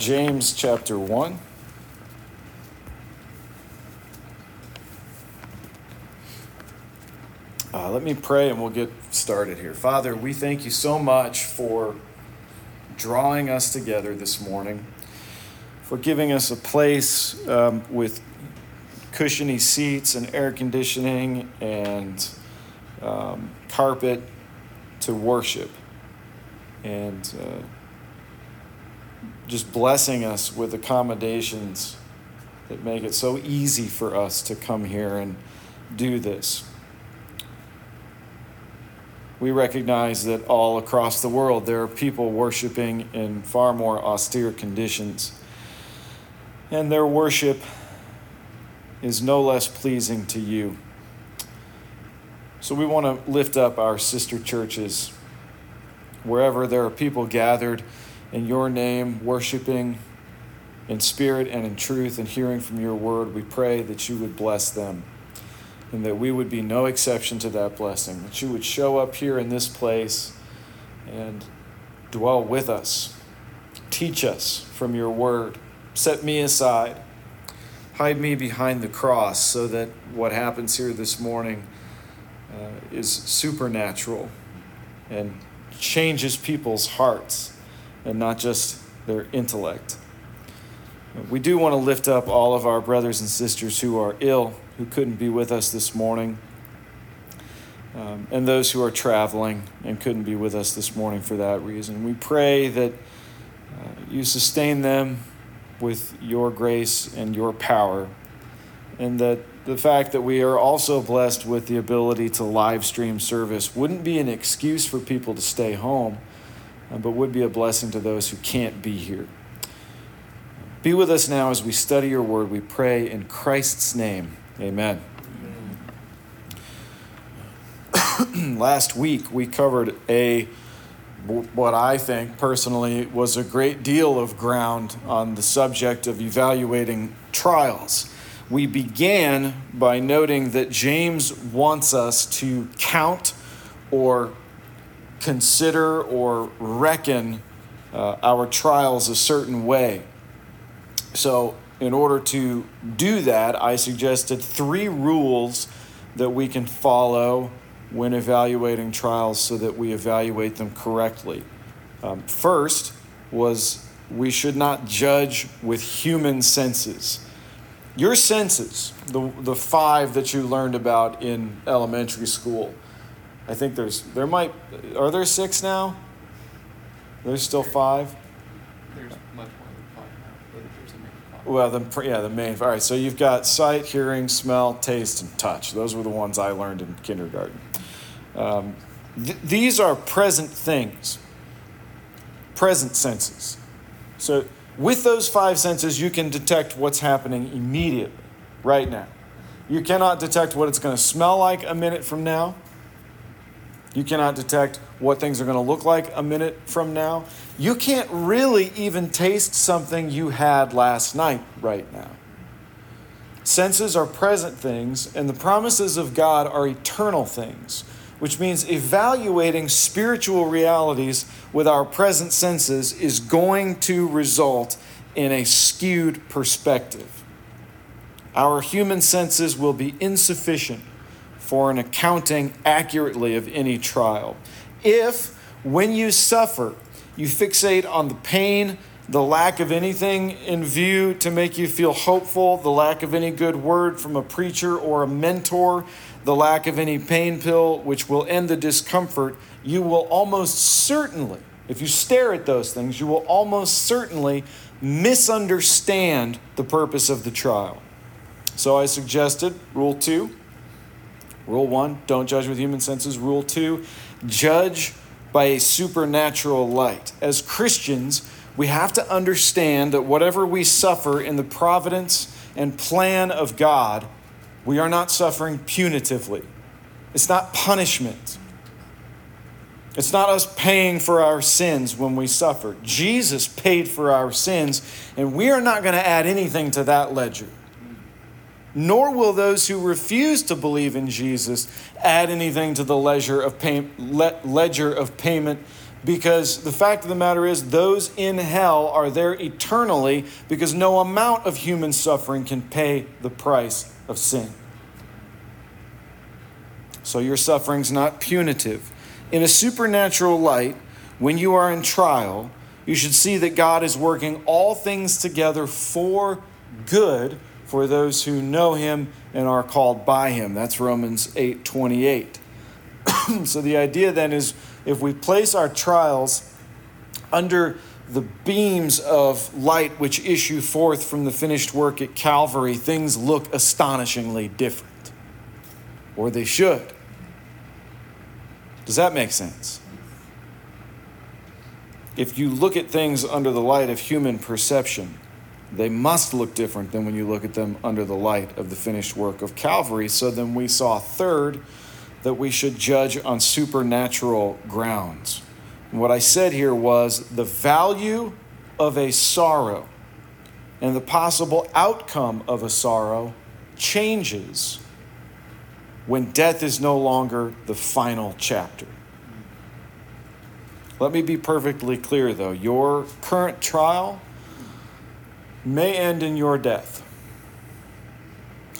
James chapter 1. Uh, let me pray and we'll get started here. Father, we thank you so much for drawing us together this morning, for giving us a place um, with cushiony seats and air conditioning and um, carpet to worship. And uh, just blessing us with accommodations that make it so easy for us to come here and do this. We recognize that all across the world there are people worshiping in far more austere conditions. And their worship is no less pleasing to you. So we want to lift up our sister churches wherever there are people gathered in your name, worshiping in spirit and in truth and hearing from your word. We pray that you would bless them and that we would be no exception to that blessing, that you would show up here in this place and dwell with us, teach us from your word, set me aside. Hide me behind the cross so that what happens here this morning uh, is supernatural and changes people's hearts and not just their intellect. We do want to lift up all of our brothers and sisters who are ill, who couldn't be with us this morning, um, and those who are traveling and couldn't be with us this morning for that reason. We pray that uh, you sustain them with your grace and your power. And that the fact that we are also blessed with the ability to live stream service wouldn't be an excuse for people to stay home, Uh, but would be a blessing to those who can't be here. Be with us now as we study your word. We pray in Christ's name. Amen. Amen. Last week we covered a what I think personally was a great deal of ground on the subject of evaluating trials. We began by noting that James wants us to count or consider or reckon uh, our trials a certain way. So, in order to do that, I suggested three rules that we can follow when evaluating trials so that we evaluate them correctly. Um, first was we should not judge with human senses. Your senses, the, the five that you learned about in elementary school, I think there's, there might, are there six now? There's still five? There's much more than five now, there's a five. Well, the, yeah, the main. All right, so you've got sight, hearing, smell, taste, and touch. Those were the ones I learned in kindergarten. Um, th- these are present things, present senses. So, with those five senses, you can detect what's happening immediately, right now. You cannot detect what it's going to smell like a minute from now. You cannot detect what things are going to look like a minute from now. You can't really even taste something you had last night right now. Senses are present things, and the promises of God are eternal things which means evaluating spiritual realities with our present senses is going to result in a skewed perspective. Our human senses will be insufficient for an accounting accurately of any trial. If, when you suffer, you fixate on the pain, the lack of anything in view to make you feel hopeful, the lack of any good word from a preacher or a mentor, the lack of any pain pill, which will end the discomfort, you will almost certainly, if you stare at those things, you will almost certainly misunderstand the purpose of the trial. So I suggested rule two. Rule one, don't judge with human senses. Rule two, judge by a supernatural light. As Christians, we have to understand that whatever we suffer in the providence and plan of God we are not suffering punitively. It's not punishment. It's not us paying for our sins when we suffer. Jesus paid for our sins, and we are not going to add anything to that ledger. Nor will those who refuse to believe in Jesus add anything to the ledger of, pay, ledger of payment Because the fact of the matter is, those in hell are there eternally because no amount of human suffering can pay the price of sin. So your suffering's not punitive. In a supernatural light, when you are in trial, you should see that God is working all things together for good for those who know him and are called by him. That's Romans 8 28. so the idea then is if we place our trials under the beams of light which issue forth from the finished work at Calvary, things look astonishingly different. Or they should. Does that make sense? If you look at things under the light of human perception, they must look different than when you look at them under the light of the finished work of Calvary. So then we saw, third, that we should judge on supernatural grounds. And what I said here was the value of a sorrow and the possible outcome of a sorrow changes when death is no longer the final chapter. Let me be perfectly clear though your current trial may end in your death.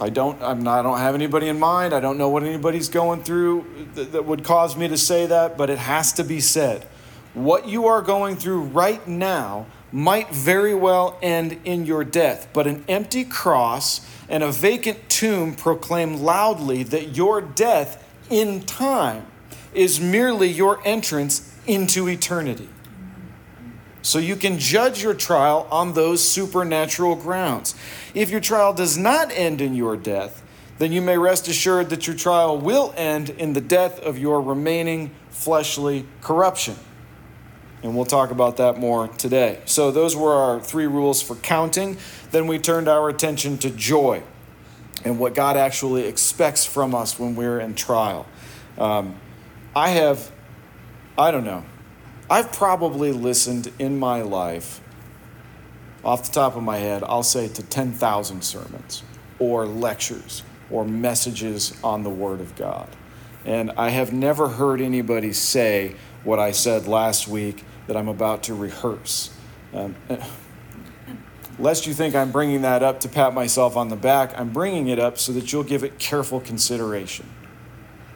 I don't, I'm not, I don't have anybody in mind. I don't know what anybody's going through that, that would cause me to say that, but it has to be said. What you are going through right now might very well end in your death, but an empty cross and a vacant tomb proclaim loudly that your death in time is merely your entrance into eternity. So you can judge your trial on those supernatural grounds. If your trial does not end in your death, then you may rest assured that your trial will end in the death of your remaining fleshly corruption. And we'll talk about that more today. So, those were our three rules for counting. Then we turned our attention to joy and what God actually expects from us when we're in trial. Um, I have, I don't know, I've probably listened in my life, off the top of my head, I'll say to 10,000 sermons or lectures or messages on the Word of God. And I have never heard anybody say what I said last week that I'm about to rehearse. Um, lest you think I'm bringing that up to pat myself on the back, I'm bringing it up so that you'll give it careful consideration.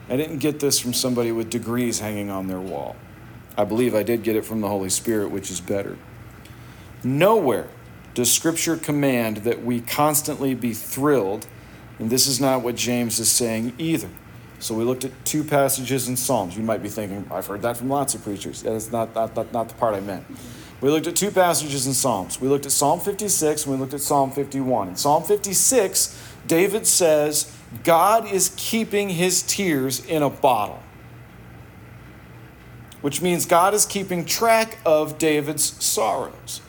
I didn't get this from somebody with degrees hanging on their wall. I believe I did get it from the Holy Spirit, which is better. Nowhere does Scripture command that we constantly be thrilled, and this is not what James is saying either. So we looked at two passages in Psalms. You might be thinking, I've heard that from lots of preachers. That's not, not, not, not the part I meant. We looked at two passages in Psalms. We looked at Psalm 56 and we looked at Psalm 51. In Psalm 56, David says, God is keeping his tears in a bottle which means God is keeping track of David's sorrows.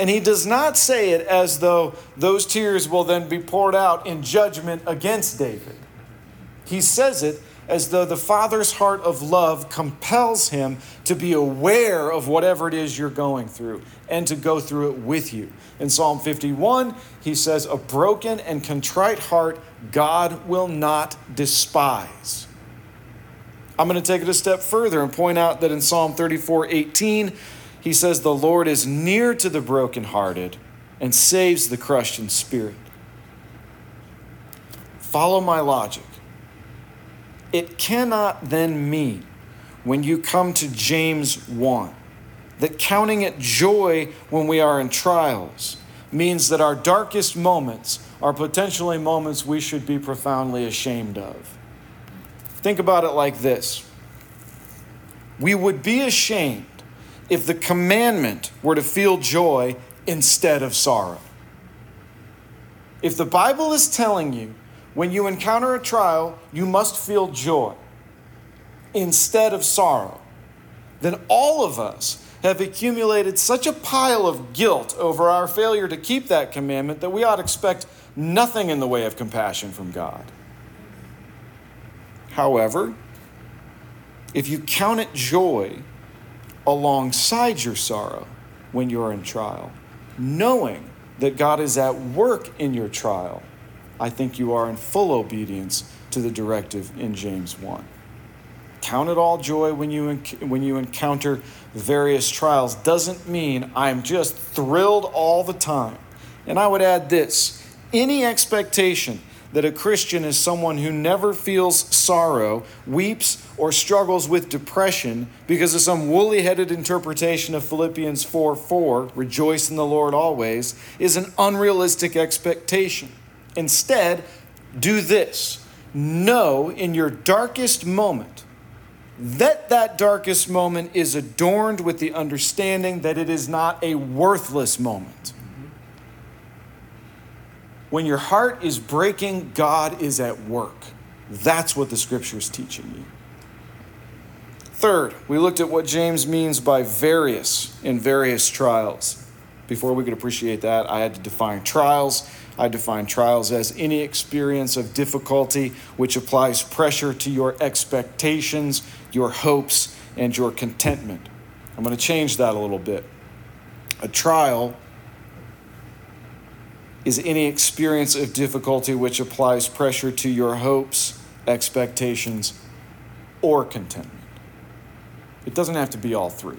And he does not say it as though those tears will then be poured out in judgment against David. He says it as though the Father's heart of love compels him to be aware of whatever it is you're going through and to go through it with you. In Psalm 51, he says, A broken and contrite heart God will not despise. I'm going to take it a step further and point out that in Psalm 34 18, he says, The Lord is near to the brokenhearted and saves the crushed in spirit. Follow my logic. It cannot then mean, when you come to James 1, that counting it joy when we are in trials means that our darkest moments are potentially moments we should be profoundly ashamed of. Think about it like this We would be ashamed if the commandment were to feel joy instead of sorrow. If the Bible is telling you when you encounter a trial, you must feel joy instead of sorrow, then all of us have accumulated such a pile of guilt over our failure to keep that commandment that we ought to expect nothing in the way of compassion from God. However, if you count it joy alongside your sorrow when you're in trial, knowing that God is at work in your trial, I think you are in full obedience to the directive in James 1. count it all joy when you, when you encounter various trials doesn't mean I'm just thrilled all the time. And I would add this any expectation that a Christian is someone who never feels sorrow, weeps, or struggles with depression because of some woolly headed interpretation of Philippians 4 4, rejoice in the Lord always, is an unrealistic expectation. Instead, do this know in your darkest moment that that darkest moment is adorned with the understanding that it is not a worthless moment. When your heart is breaking, God is at work. That's what the scripture is teaching you. Third, we looked at what James means by various in various trials. Before we could appreciate that, I had to define trials. I define trials as any experience of difficulty which applies pressure to your expectations, your hopes, and your contentment. I'm going to change that a little bit. A trial is any experience of difficulty which applies pressure to your hopes, expectations, or contentment. It doesn't have to be all three.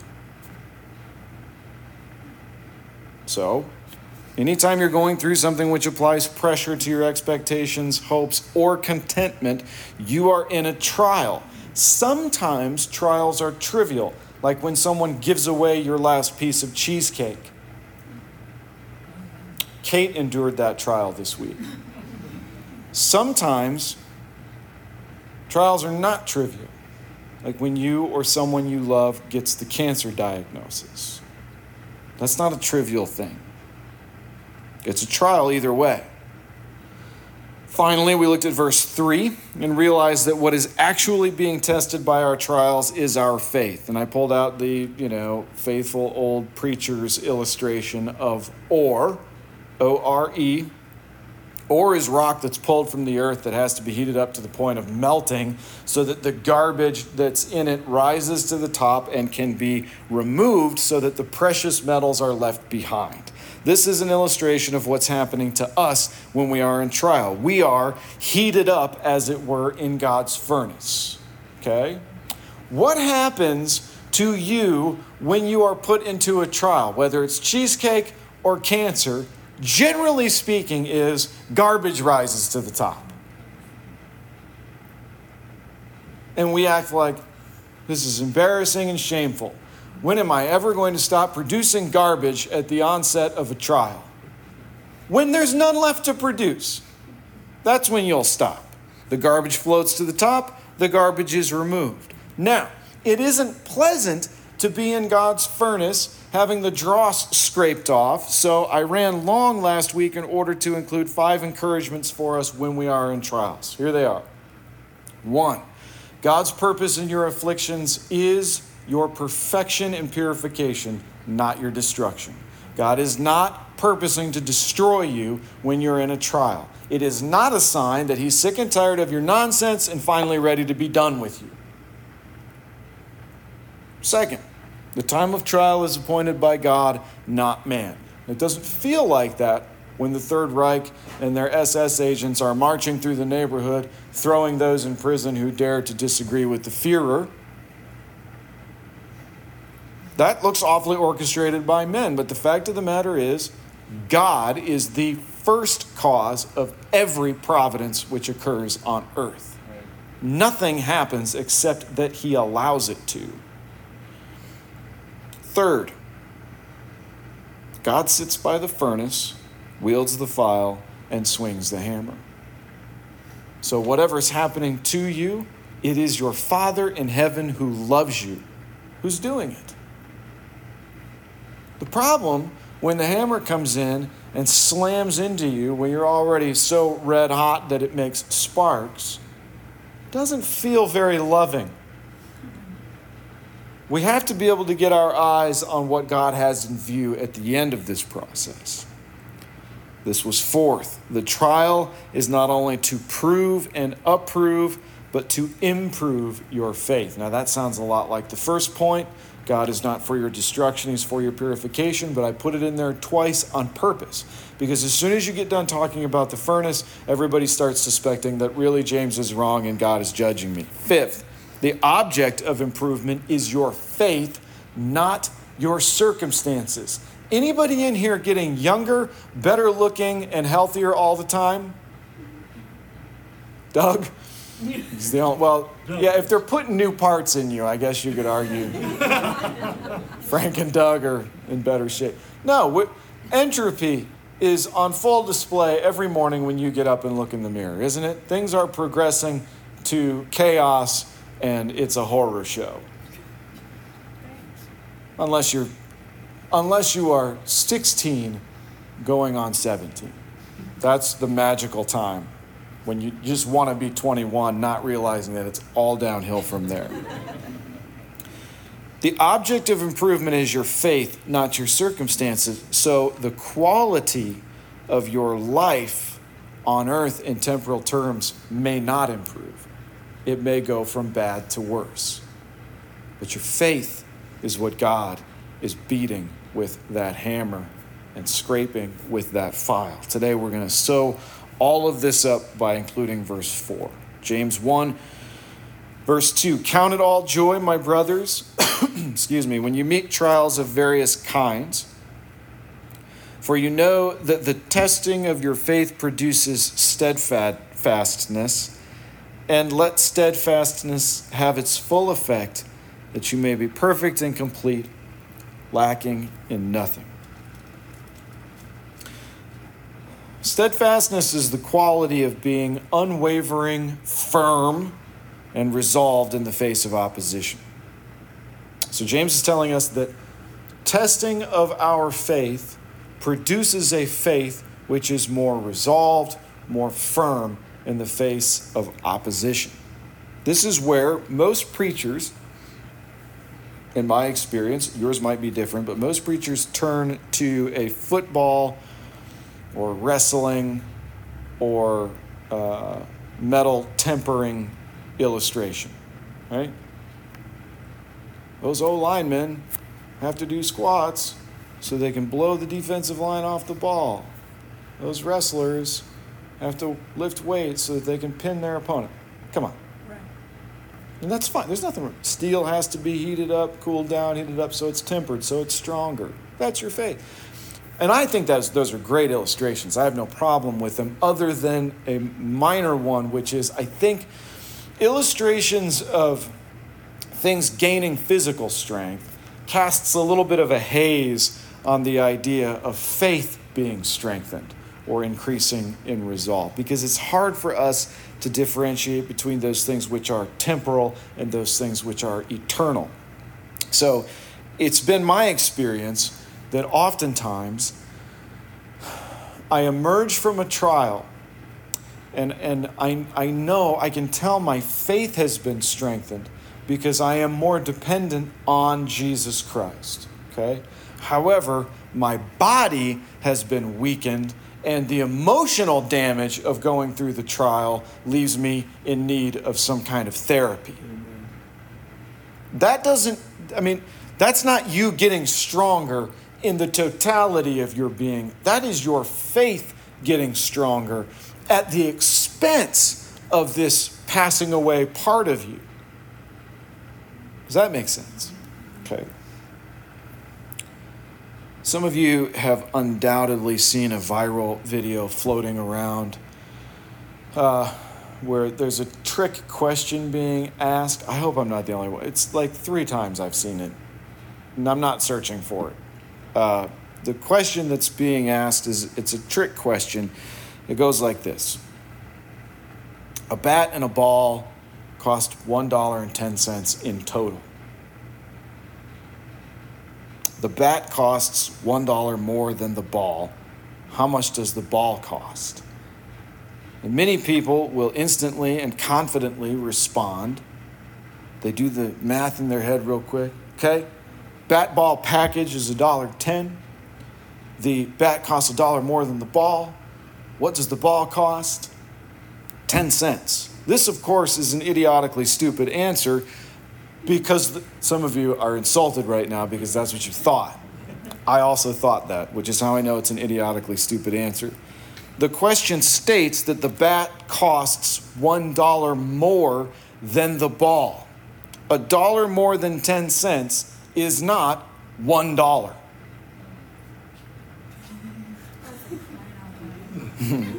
So, anytime you're going through something which applies pressure to your expectations, hopes, or contentment, you are in a trial. Sometimes trials are trivial, like when someone gives away your last piece of cheesecake Kate endured that trial this week. Sometimes trials are not trivial, like when you or someone you love gets the cancer diagnosis. That's not a trivial thing. It's a trial either way. Finally, we looked at verse 3 and realized that what is actually being tested by our trials is our faith. And I pulled out the, you know, faithful old preacher's illustration of ore O R E. Ore is rock that's pulled from the earth that has to be heated up to the point of melting so that the garbage that's in it rises to the top and can be removed so that the precious metals are left behind. This is an illustration of what's happening to us when we are in trial. We are heated up, as it were, in God's furnace. Okay? What happens to you when you are put into a trial, whether it's cheesecake or cancer? Generally speaking, is garbage rises to the top. And we act like this is embarrassing and shameful. When am I ever going to stop producing garbage at the onset of a trial? When there's none left to produce. That's when you'll stop. The garbage floats to the top, the garbage is removed. Now, it isn't pleasant to be in God's furnace having the dross scraped off, so I ran long last week in order to include five encouragements for us when we are in trials. Here they are. One, God's purpose in your afflictions is your perfection and purification, not your destruction. God is not purposing to destroy you when you're in a trial. It is not a sign that He's sick and tired of your nonsense and finally ready to be done with you. Second, the time of trial is appointed by God, not man. It doesn't feel like that when the Third Reich and their SS agents are marching through the neighborhood, throwing those in prison who dare to disagree with the Fuhrer. That looks awfully orchestrated by men, but the fact of the matter is, God is the first cause of every providence which occurs on earth. Nothing happens except that He allows it to. Third, God sits by the furnace, wields the file, and swings the hammer. So, whatever's happening to you, it is your Father in heaven who loves you who's doing it. The problem when the hammer comes in and slams into you when you're already so red hot that it makes sparks doesn't feel very loving. We have to be able to get our eyes on what God has in view at the end of this process. This was fourth. The trial is not only to prove and approve, but to improve your faith. Now, that sounds a lot like the first point. God is not for your destruction, He's for your purification, but I put it in there twice on purpose. Because as soon as you get done talking about the furnace, everybody starts suspecting that really James is wrong and God is judging me. Fifth, The object of improvement is your faith, not your circumstances. Anybody in here getting younger, better looking, and healthier all the time? Doug? He's the only, well, yeah, if they're putting new parts in you, I guess you could argue Frank and Doug are in better shape. No, entropy is on full display every morning when you get up and look in the mirror, isn't it? Things are progressing to chaos and it's a horror show. Unless you're unless you are 16 going on 17. That's the magical time when you just want to be 21, not realizing that it's all downhill from there. the object of improvement is your faith, not your circumstances. So the quality of your life on earth in temporal terms may not improve. It may go from bad to worse. But your faith is what God is beating with that hammer and scraping with that file. Today we're going to sew all of this up by including verse 4. James 1, verse 2 Count it all joy, my brothers, excuse me, when you meet trials of various kinds. For you know that the testing of your faith produces steadfastness, and let steadfastness have its full effect, that you may be perfect and complete, lacking in nothing. Steadfastness is the quality of being unwavering, firm, and resolved in the face of opposition. So, James is telling us that testing of our faith produces a faith which is more resolved, more firm in the face of opposition. This is where most preachers, in my experience, yours might be different, but most preachers turn to a football or wrestling or uh, metal tempering illustration, right? Those O linemen have to do squats so they can blow the defensive line off the ball. Those wrestlers have to lift weights so that they can pin their opponent. Come on. Right. And that's fine. There's nothing wrong. Steel has to be heated up, cooled down, heated up so it's tempered, so it's stronger. That's your faith. And I think that's, those are great illustrations. I have no problem with them, other than a minor one, which is I think illustrations of things gaining physical strength casts a little bit of a haze on the idea of faith being strengthened or increasing in resolve because it's hard for us to differentiate between those things which are temporal and those things which are eternal. So it's been my experience that oftentimes I emerge from a trial and, and I, I know I can tell my faith has been strengthened because I am more dependent on Jesus Christ. Okay? However, my body has been weakened and the emotional damage of going through the trial leaves me in need of some kind of therapy. That doesn't, I mean, that's not you getting stronger in the totality of your being. That is your faith getting stronger at the expense of this passing away part of you. Does that make sense? Okay. Some of you have undoubtedly seen a viral video floating around uh, where there's a trick question being asked. I hope I'm not the only one. It's like three times I've seen it, and I'm not searching for it. Uh, the question that's being asked is it's a trick question. It goes like this A bat and a ball cost $1.10 in total. The bat costs $1 more than the ball. How much does the ball cost? And many people will instantly and confidently respond. They do the math in their head real quick. Okay, Bat ball package is $1.10. The bat costs a dollar more than the ball. What does the ball cost? 10 cents. This, of course, is an idiotically stupid answer because some of you are insulted right now because that's what you thought. I also thought that, which is how I know it's an idiotically stupid answer. The question states that the bat costs $1 more than the ball. a dollar more than 10 cents is not one dollar.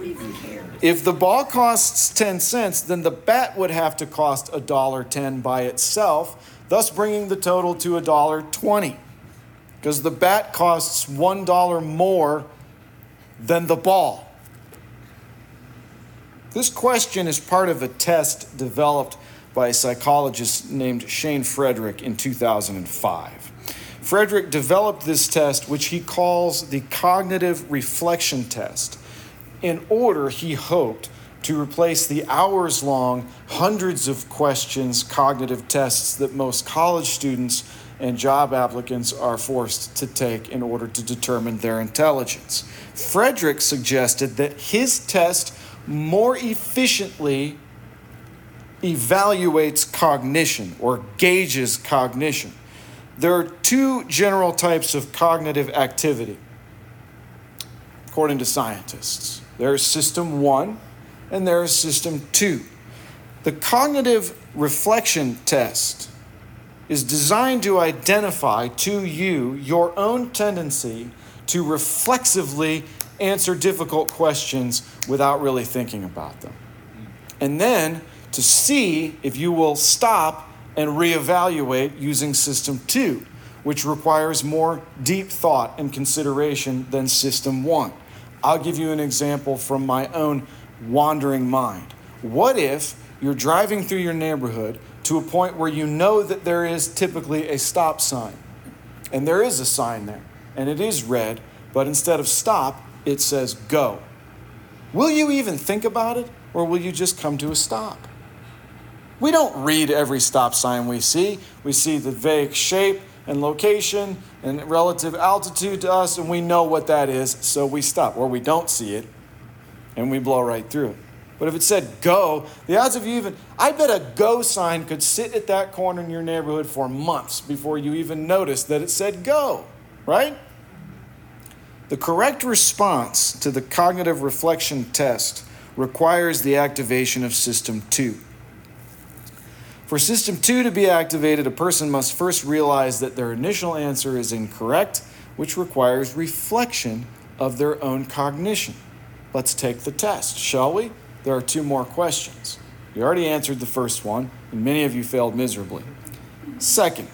if the ball costs 10 cents, then the bat would have to cost a dollar 10 by itself, thus bringing the total to a dollar 20. Because the bat costs one dollar more than the ball. This question is part of a test developed by a psychologist named Shane Frederick in 2005. Frederick developed this test, which he calls the cognitive reflection test, in order, he hoped, to replace the hours long, hundreds of questions cognitive tests that most college students and job applicants are forced to take in order to determine their intelligence. Frederick suggested that his test more efficiently evaluates cognition or gauges cognition. There are two general types of cognitive activity, according to scientists. There is system one and there is system two. The cognitive reflection test is designed to identify to you your own tendency to reflexively answer difficult questions without really thinking about them. And then to see if you will stop and reevaluate using system two, which requires more deep thought and consideration than system one. I'll give you an example from my own wandering mind. What if you're driving through your neighborhood to a point where you know that there is typically a stop sign? And there is a sign there, and it is red, but instead of stop, it says go. Will you even think about it, or will you just come to a stop? We don't read every stop sign we see. We see the vague shape and location and relative altitude to us, and we know what that is, so we stop. Or we don't see it, and we blow right through it. But if it said go, the odds of you even, I bet a go sign could sit at that corner in your neighborhood for months before you even noticed that it said go, right? The correct response to the cognitive reflection test requires the activation of System 2. For System 2 to be activated, a person must first realize that their initial answer is incorrect, which requires reflection of their own cognition. Let's take the test, shall we? There are two more questions. You already answered the first one, and many of you failed miserably. Second,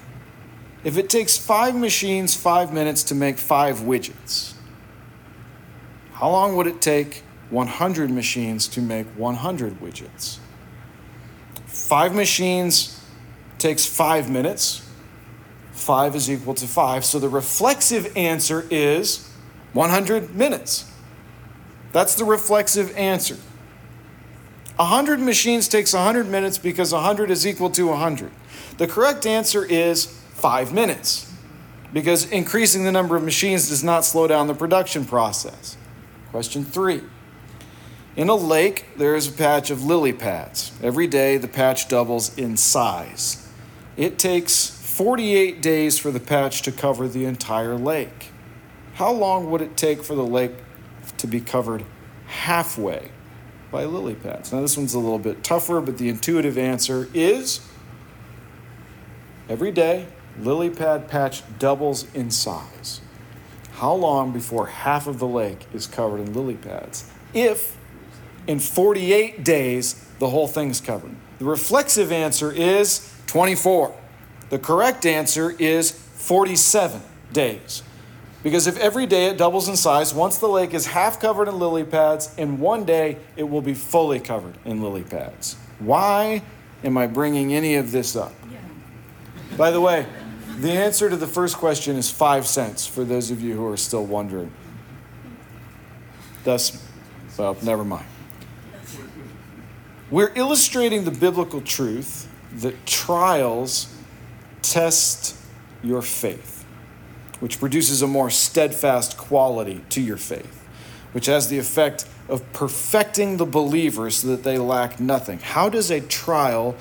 if it takes five machines five minutes to make five widgets, how long would it take 100 machines to make 100 widgets? Five machines takes five minutes. Five is equal to five. So the reflexive answer is 100 minutes. That's the reflexive answer. 100 machines takes 100 minutes because 100 is equal to 100. The correct answer is five minutes because increasing the number of machines does not slow down the production process. Question three. In a lake, there is a patch of lily pads. Every day, the patch doubles in size. It takes 48 days for the patch to cover the entire lake. How long would it take for the lake to be covered halfway by lily pads? Now, this one's a little bit tougher, but the intuitive answer is every day, lily pad patch doubles in size. How long before half of the lake is covered in lily pads? If in 48 days the whole thing's covered. The reflexive answer is 24. The correct answer is 47 days. Because if every day it doubles in size, once the lake is half covered in lily pads, in one day it will be fully covered in lily pads. Why am I bringing any of this up? By the way, the answer to the first question is five cents for those of you who are still wondering. Thus, well, never mind. We're illustrating the biblical truth that trials test your faith, which produces a more steadfast quality to your faith, which has the effect of perfecting the believer so that they lack nothing. How does a trial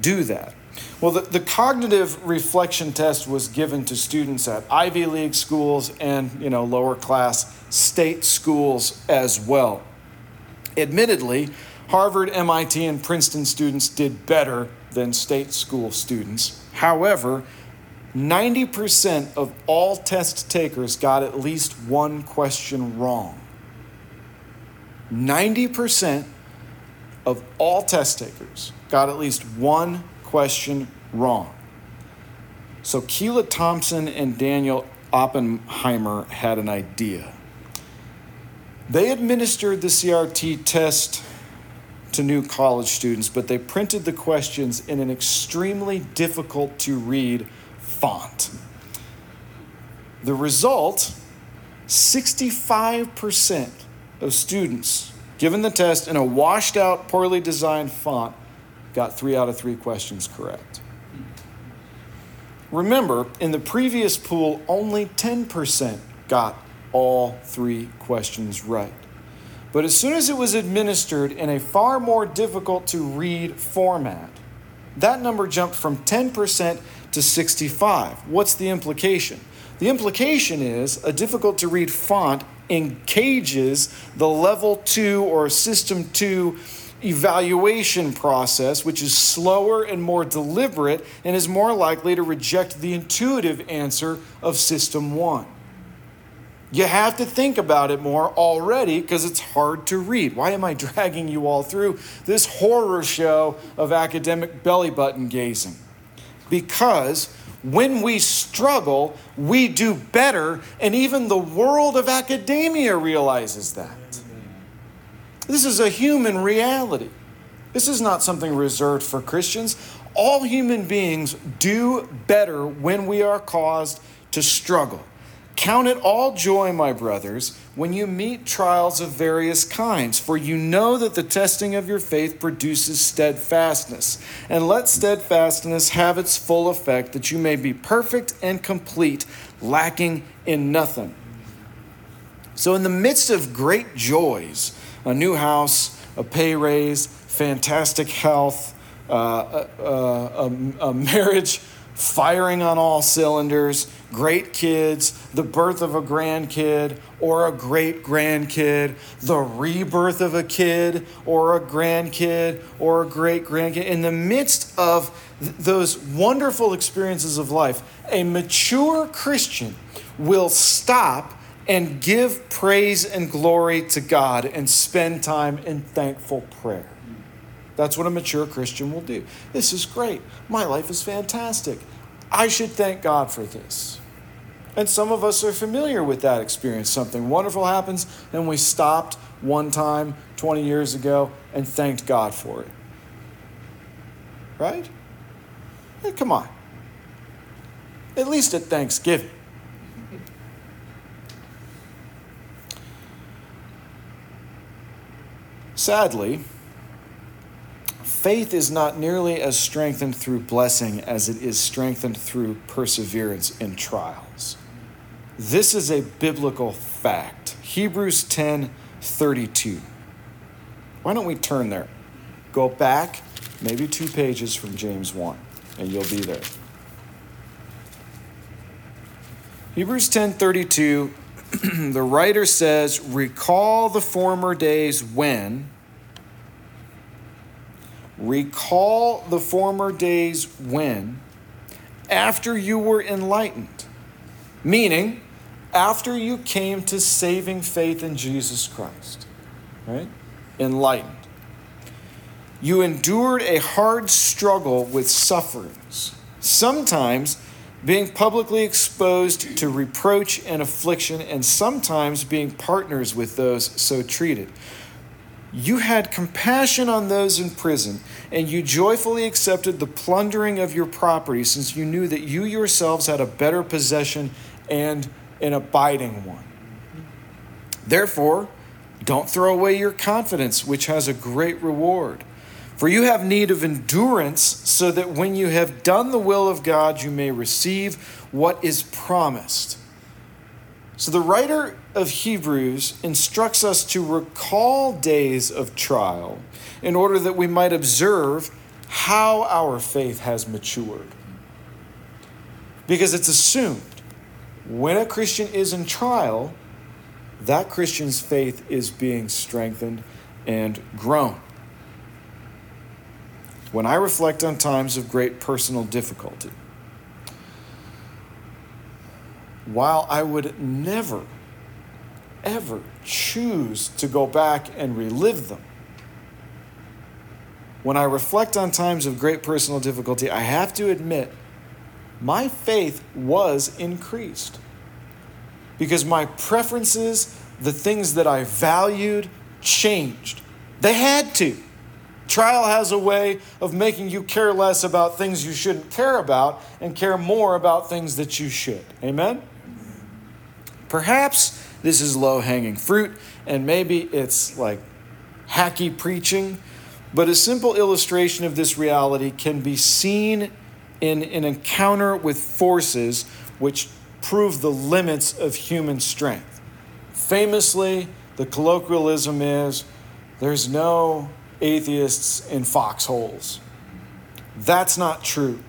do that? Well, the, the cognitive reflection test was given to students at Ivy League schools and, you know, lower class state schools as well. Admittedly, Harvard, MIT, and Princeton students did better than state school students. However, 90% of all test takers got at least one question wrong. 90% of all test takers got at least one question wrong. So Keela Thomson and Daniel Oppenheimer had an idea. They administered the CRT test to new college students, but they printed the questions in an extremely difficult to read font. The result 65% of students given the test in a washed out, poorly designed font got three out of three questions correct. Remember, in the previous pool, only 10% got all three questions right. But as soon as it was administered in a far more difficult to read format, that number jumped from 10% to 65. What's the implication? The implication is a difficult to read font encages the level 2 or system 2 evaluation process, which is slower and more deliberate and is more likely to reject the intuitive answer of system 1. You have to think about it more already because it's hard to read. Why am I dragging you all through this horror show of academic belly button gazing? Because when we struggle, we do better, and even the world of academia realizes that. This is a human reality. This is not something reserved for Christians. All human beings do better when we are caused to struggle. Count it all joy, my brothers, when you meet trials of various kinds, for you know that the testing of your faith produces steadfastness. And let steadfastness have its full effect, that you may be perfect and complete, lacking in nothing. So, in the midst of great joys, a new house, a pay raise, fantastic health, uh, a, uh, uh, a, a marriage firing on all cylinders, great kids, the birth of a grandkid or a great grandkid, the rebirth of a kid or a grandkid or a great grandkid. In the midst of th- those wonderful experiences of life, a mature Christian will stop and give praise and glory to God and spend time in thankful prayer. That's what a mature Christian will do. This is great. My life is fantastic. I should thank God for this. And some of us are familiar with that experience. Something wonderful happens, and we stopped one time 20 years ago and thanked God for it. Right? Hey, come on. At least at Thanksgiving. Sadly, faith is not nearly as strengthened through blessing as it is strengthened through perseverance in trials. This is a biblical fact. Hebrews 10 32. Why don't we turn there? Go back maybe two pages from James 1, and you'll be there. Hebrews 10 32, the writer says, Recall the former days when Recall the former days when, after you were enlightened, meaning after you came to saving faith in Jesus Christ, right? Enlightened. You endured a hard struggle with sufferings, sometimes being publicly exposed to reproach and affliction, and sometimes being partners with those so treated you had compassion on those in prison, and you joyfully accepted the plundering of your property, since you knew that you yourselves had a better possession and an abiding one. Therefore, don't throw away your confidence, which has a great reward. For you have need of endurance, so that when you have done the will of God, you may receive what is promised. So the writer of Hebrews instructs us to recall days of trial in order that we might observe how our faith has matured. Because it's assumed when a Christian is in trial, that Christian's faith is being strengthened and grown. when I reflect on times of great personal difficulty. While I would never, ever choose to go back and relive them, when I reflect on times of great personal difficulty, I have to admit my faith was increased because my preferences, the things that I valued, changed. They had to. Trial has a way of making you care less about things you shouldn't care about and care more about things that you should. Amen? Perhaps this is low hanging fruit, and maybe it's like hacky preaching but a simple illustration of this reality can be seen in an encounter with forces which prove the limits of human strength. Famously, the colloquialism is there's no atheists in foxholes. That's not true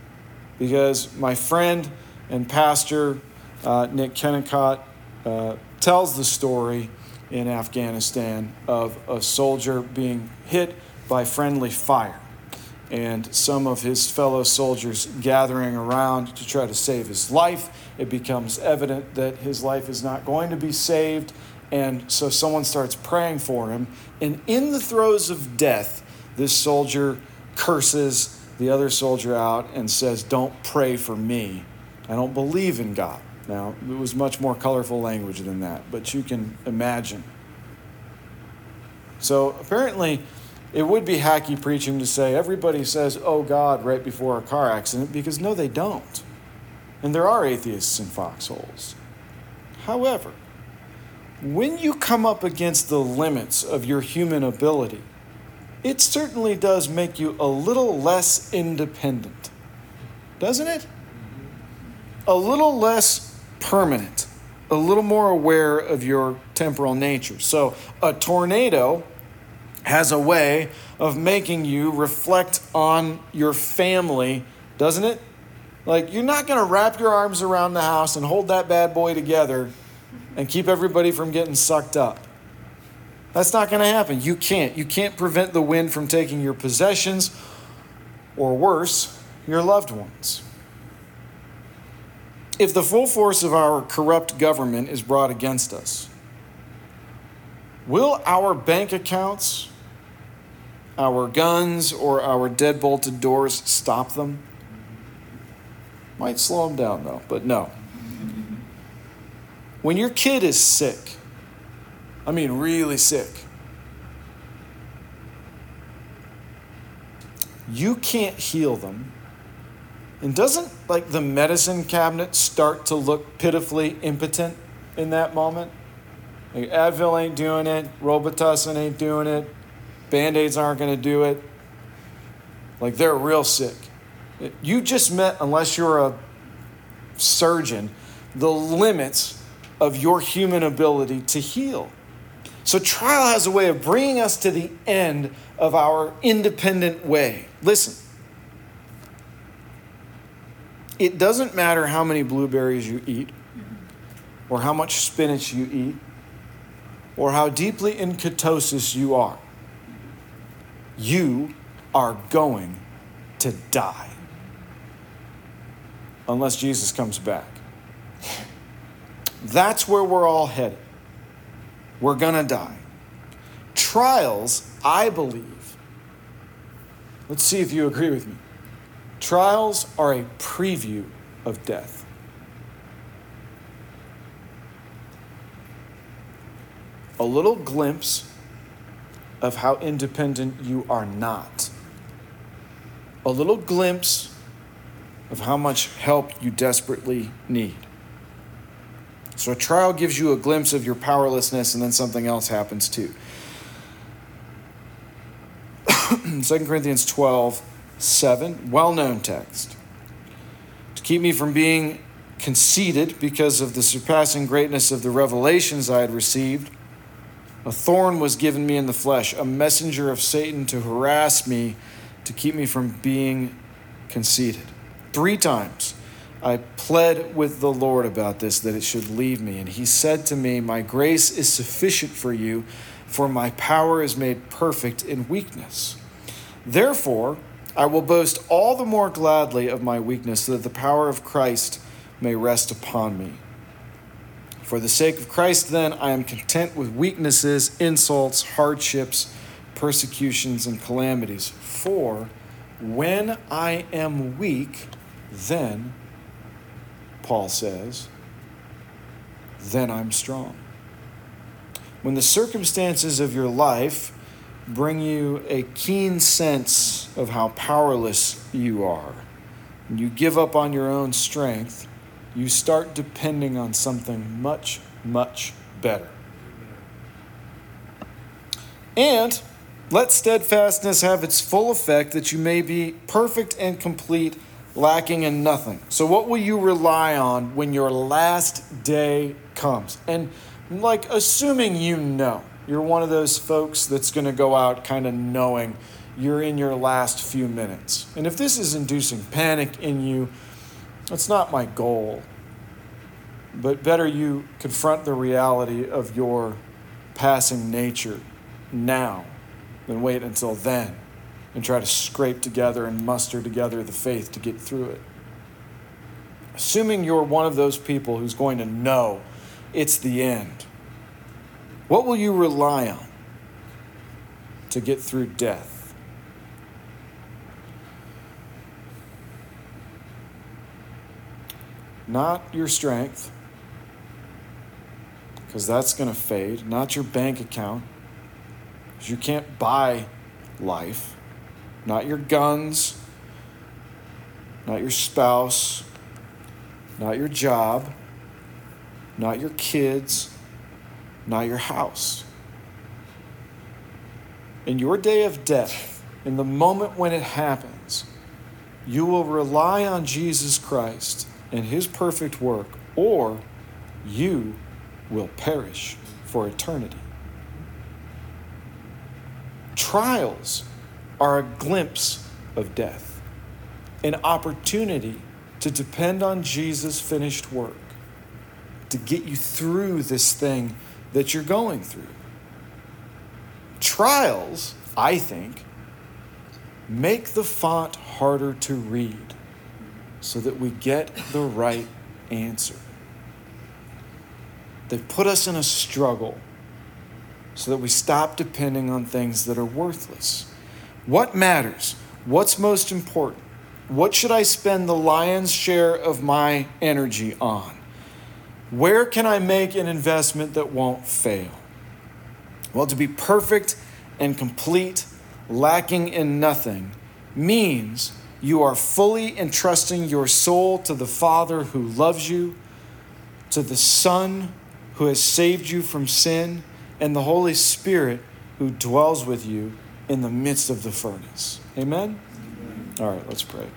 because my friend and pastor uh, Nick Kennicott uh, tells the story in Afghanistan of a soldier being hit by friendly fire, and some of his fellow soldiers gathering around to try to save his life. It becomes evident that his life is not going to be saved, and so someone starts praying for him. And in the throes of death, this soldier curses the other soldier out and says, Don't pray for me. I don't believe in God. Now, it was much more colorful language than that, but you can imagine. So apparently, it would be hacky preaching to say everybody says, oh God, right before a car accident, because no, they don't. And there are atheists in foxholes. However, when you come up against the limits of your human ability, it certainly does make you a little less independent, doesn't it? A little less permanent, a little more aware of your temporal nature. So, a tornado has a way of making you reflect on your family, doesn't it? Like, you're not going to wrap your arms around the house and hold that bad boy together and keep everybody from getting sucked up. That's not going to happen. You can't. You can't prevent the wind from taking your possessions, or worse, your loved ones. If the full force of our corrupt government is brought against us, will our bank accounts our guns or our dead bolted doors stop them. Might slow them down though, but no. When your kid is sick, I mean really sick, you can't heal them. And doesn't like the medicine cabinet start to look pitifully impotent in that moment? Like Advil ain't doing it, Robitussin ain't doing it, Band aids aren't going to do it. Like they're real sick. You just met, unless you're a surgeon, the limits of your human ability to heal. So, trial has a way of bringing us to the end of our independent way. Listen, it doesn't matter how many blueberries you eat, or how much spinach you eat, or how deeply in ketosis you are you are going to die unless Jesus comes back. That's where we're all headed. We're going to die. Trials, I believe, let's see if you agree with me. Trials are a preview of death. A little glimpse of how independent you are not. A little glimpse of how much help you desperately need. So, a trial gives you a glimpse of your powerlessness, and then something else happens too. 2 Corinthians 12, 7, well known text. To keep me from being conceited because of the surpassing greatness of the revelations I had received, a thorn was given me in the flesh, a messenger of Satan to harass me, to keep me from being conceited. Three times I pled with the Lord about this, that it should leave me. And he said to me, My grace is sufficient for you, for my power is made perfect in weakness. Therefore, I will boast all the more gladly of my weakness, so that the power of Christ may rest upon me. For the sake of Christ, then, I am content with weaknesses, insults, hardships, persecutions, and calamities. For when I am weak, then, Paul says, then I'm strong. When the circumstances of your life bring you a keen sense of how powerless you are, you give up on your own strength, you start depending on something much, much better. And let steadfastness have its full effect that you may be perfect and complete, lacking in nothing. So, what will you rely on when your last day comes? And, like, assuming you know, you're one of those folks that's going to go out kind of knowing you're in your last few minutes. And if this is inducing panic in you, that's not my goal. But better you confront the reality of your passing nature now than wait until then and try to scrape together and muster together the faith to get through it. Assuming you're one of those people who's going to know it's the end, what will you rely on to get through death? Not your strength, because that's going to fade, not your bank account because you can't buy life. Not your guns, not your spouse, not your job, not your kids, not your house. In your day of death, in the moment when it happens, you will rely on Jesus Christ and his perfect work, or you will perish for eternity. Trials are a glimpse of death, an opportunity to depend on Jesus' finished work to get you through this thing that you're going through. Trials, I think, make the font harder to read so that we get the right answer. They put us in a struggle so that we stop depending on things that are worthless. What matters? What's most important? What should I spend the lion's share of my energy on? Where can I make an investment that won't fail? Well, to be perfect and complete, lacking in nothing, means you are fully entrusting your soul to the Father who loves you, to the Son who has saved you from sin and the Holy Spirit who dwells with you in the midst of the furnace. Amen? Amen. All right, let's pray.